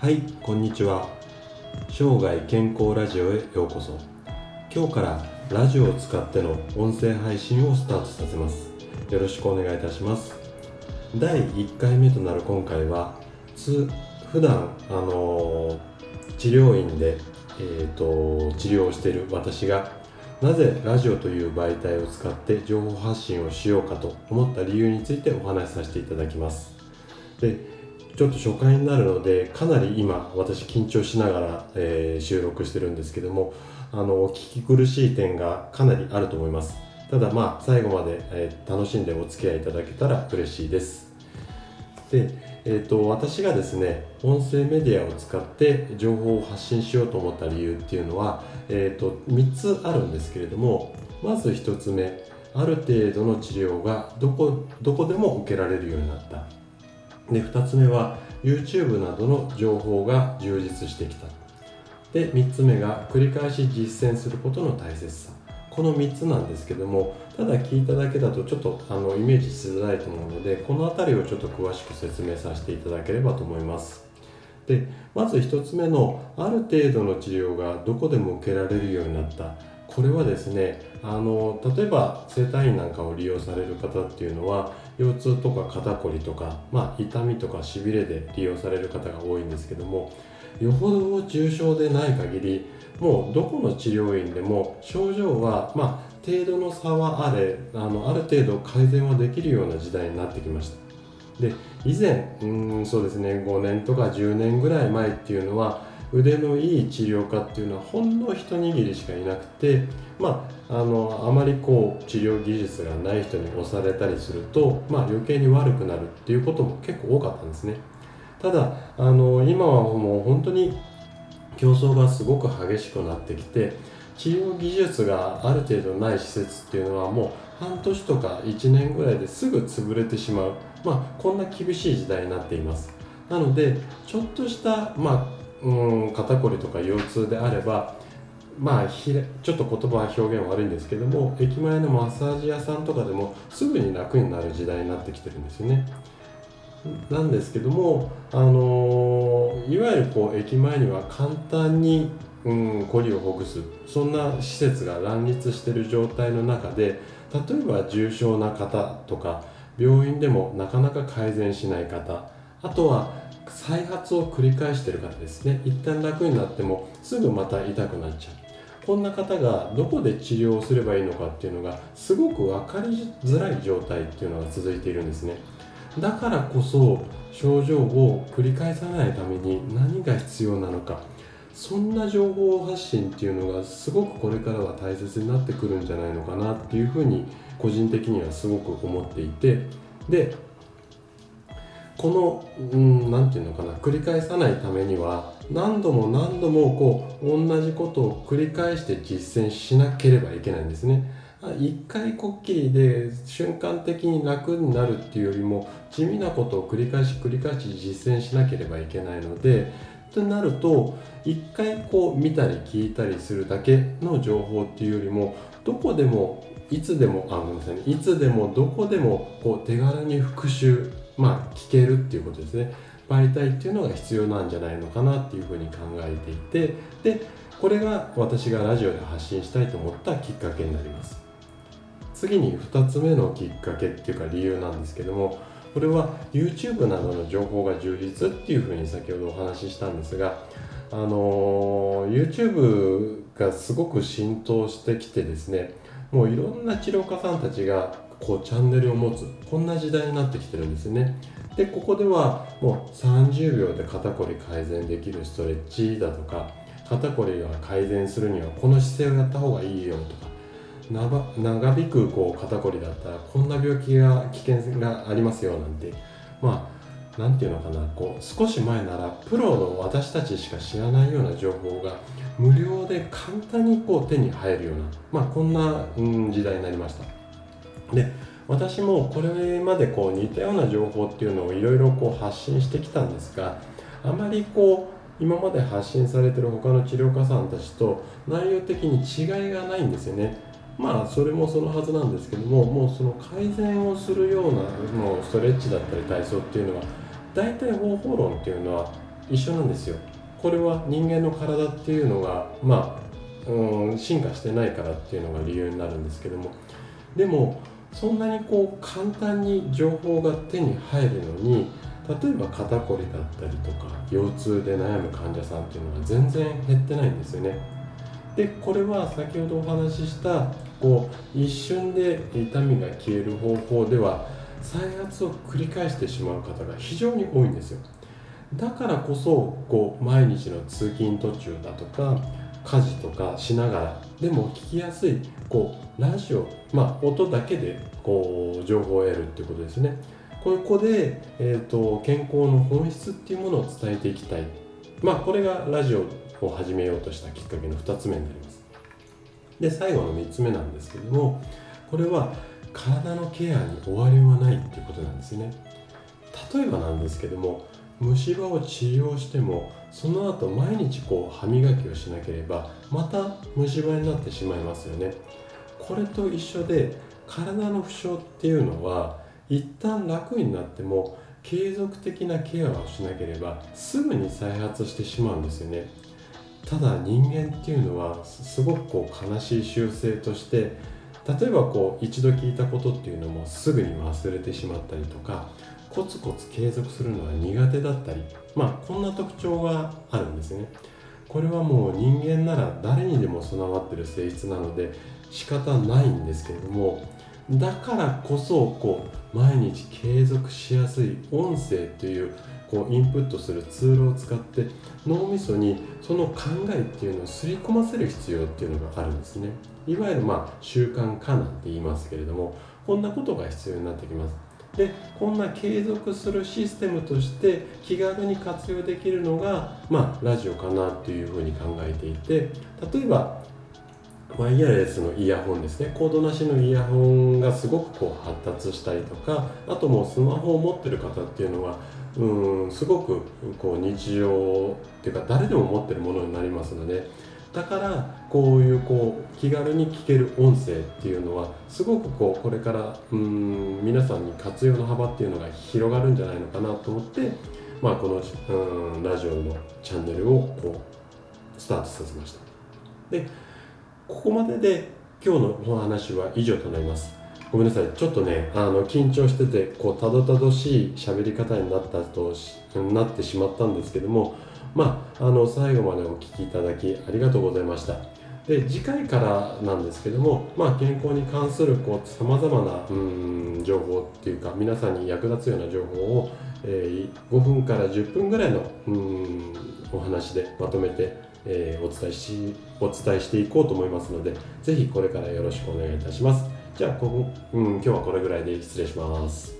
はいこんにちは。生涯健康ラジオへようこそ。今日からラジオを使っての音声配信をスタートさせます。よろしくお願いいたします。第1回目となる今回はつ普段あのー、治療院で、えーと、治療をしている私がなぜラジオという媒体を使って情報発信をしようかと思った理由についてお話しさせていただきます。でちょっと初回になるのでかなり今私緊張しながら、えー、収録してるんですけどもあの聞き苦しい点がかなりあると思います。ただまあ最後まで、えー、楽しんでお付き合いいただけたら嬉しいです。で、えーと、私がですね音声メディアを使って情報を発信しようと思った理由っていうのは、えーと、と3つあるんですけれどもまず1つ目ある程度の治療がどこどこでも受けられるようになった。で2つ目は YouTube などの情報が充実してきた。で3つ目が繰り返し実践することの大切さ。この3つなんですけどもただ聞いただけだとちょっとあのイメージしづらいと思うのでこの辺りをちょっと詳しく説明させていただければと思います。でまず1つ目のある程度の治療がどこでも受けられるようになった。これはですねあの例えば整体院なんかを利用される方っていうのは腰痛とか肩こりとか、まあ、痛みとかしびれで利用される方が多いんですけどもよほど重症でない限りもうどこの治療院でも症状はまあ程度の差はあれあのある程度改善はできるような時代になってきました。で以前うんそうですね5年とか10年ぐらい前っていうのは腕のいい治療家っていうのはほんの一握りしかいなくてまあ、あのあまりこう治療技術がない人に押されたりすると、まあ、余計に悪くなるっていうことも結構多かったんですね。ただあの今はもう本当に競争がすごく激しくなってきて治療技術がある程度ない施設っていうのはもう半年とか1年ぐらいですぐ潰れてしまう、まあ、こんな厳しい時代になっています。なのでちょっとした、まあ、うん肩こりとか腰痛であればまあひちょっと言葉は表現悪いんですけども駅前のマッサージ屋さんとかでもすぐに楽になる時代になってきてるんですよね。なんですけども、あのー、いわゆるこう駅前には簡単に、うん、コリをほぐすそんな施設が乱立してる状態の中で例えば重症な方とか病院でもなかなか改善しない方あとは再発を繰り返している方ですね。一旦楽になってもすぐまた痛くなっちゃう。こんな方がどこで治療をすればいいのかっていうのがすごく分かりづらい状態っていうのが続いているんですね。だからこそ症状を繰り返さないために何が必要なのか。そんな情報発信っていうのがすごくこれからは大切になってくるんじゃないのかなっていうふうに個人的にはすごく思っていて。でこの何、ん、て言うのかな繰り返さないためには何度も何度もこう同じことを繰り返して実践しなければいけないんですね。一回こっきりで瞬間的に楽になるっていうよりも地味なことを繰り返し繰り返し実践しなければいけないのでとなると一回こう見たり聞いたりするだけの情報っていうよりもどこでもいつでもあごめんなさい、ね、いつでもどこでもこう手軽に復習まあ、聞けるっていうことですね。媒体っていうのが必要なんじゃないのかなっていうふうに考えていてでこれが私がラジオで発信したいと思ったきっかけになります。次に2つ目のきっかけっていうか理由なんですけどもこれは YouTube などの情報が充実っていうふうに先ほどお話ししたんですがあの YouTube がすごく浸透してきてですねもういろんな治療家さんたちがこうチャンネルを持つこんな時代になってきてるんですねでここではもう30秒で肩こり改善できるストレッチだとか肩こりが改善するにはこの姿勢をやった方がいいよとか長引くこう肩こりだったらこんな病気が危険がありますよなんてまあ何て言うのかなこう少し前ならプロの私たちしか知らないような情報が無料で簡単にこう手に入るような、まあ、こんな、時代になりました。で私もこれまでこう似たような情報っていうのをいろいろ発信してきたんですがあまりこう今まで発信されてる他の治療家さんたちと内容的に違いがないんですよね。まあそれもそのはずなんですけどももうその改善をするようなもうストレッチだったり体操っていうのは大体方法論っていうのは一緒なんですよ。これは人間の体っていうのがまあうん進化してないからっていうのが理由になるんですけども。でもそんなにこう簡単に情報が手に入るのに例えば肩こりだったりとか腰痛で悩む患者さんっていうのは全然減ってないんですよね。でこれは先ほどお話ししたこう一瞬で痛みが消える方法では再発を繰り返してしまう方が非常に多いんですよ。だからこそこう毎日の通勤途中だとか家事とかしながらでも聞きやすいこうラジオまあ音だけでこう情報を得るっていうことですね。ここで、えーと、健康の本質っていうものを伝えていきたい。まあこれがラジオを始めようとしたきっかけの2つ目になります。で最後の3つ目なんですけどもこれは体のケアに終わりはないっていうことなんですね。例えばなんですけども虫歯を治療してもその後毎日こう歯磨きをしなければまた虫歯になってしまいますよね。これと一緒で体の負傷っていうのは一旦楽になっても継続的なケアをしなければすぐに再発してしまうんですよね。ただ人間っていうのはすごくこう悲しい習性として例えばこう一度聞いたことっていうのもすぐに忘れてしまったりとかコツコツ継続するのは苦手だったりまあこんな特徴があるんですね。これはもう人間なら誰にでも備わってる性質なので仕方ないんですけれどもだからこそこう毎日継続しやすい音声というこうインプットするツールを使って脳みそにその考えっていうのをすり込ませる必要っていうのがあるんですね。いわゆるま習慣化なんて言いますけれどもこんなことが必要になってきます。でこんな継続するシステムとして気軽に活用できるのが、まあ、ラジオかなというふうに考えていて例えばワイヤレスのイヤホンですね。コードなしのイヤホンがすごくこう発達したりとかあともうスマホを持ってる方っていうのはうんすごくこう日常っていうか誰でも持ってるものになりますのでだからこういうこう気軽に聞ける音声っていうのはすごくこうこれからうん皆さんに活用の幅っていうのが広がるんじゃないのかなと思って、まあ、このうんラジオのチャンネルをこうスタートさせました。でここまでで今日のお話は以上となります。ごめんなさい。ちょっとねあの緊張しててこうたどたどしい喋り方になったとなってしまったんですけどもまあ、あの最後までお聞きいただきありがとうございました。で次回からなんですけども、まあ、健康に関するさまざまなうん情報っていうか皆さんに役立つような情報を、えー、5分から10分ぐらいのうんお話でまとめて、えー、お伝えしお伝えしていこうと思いますのでぜひこれからよろしくお願いいたします。じゃあここ、うん、今日はこれぐらいで失礼します。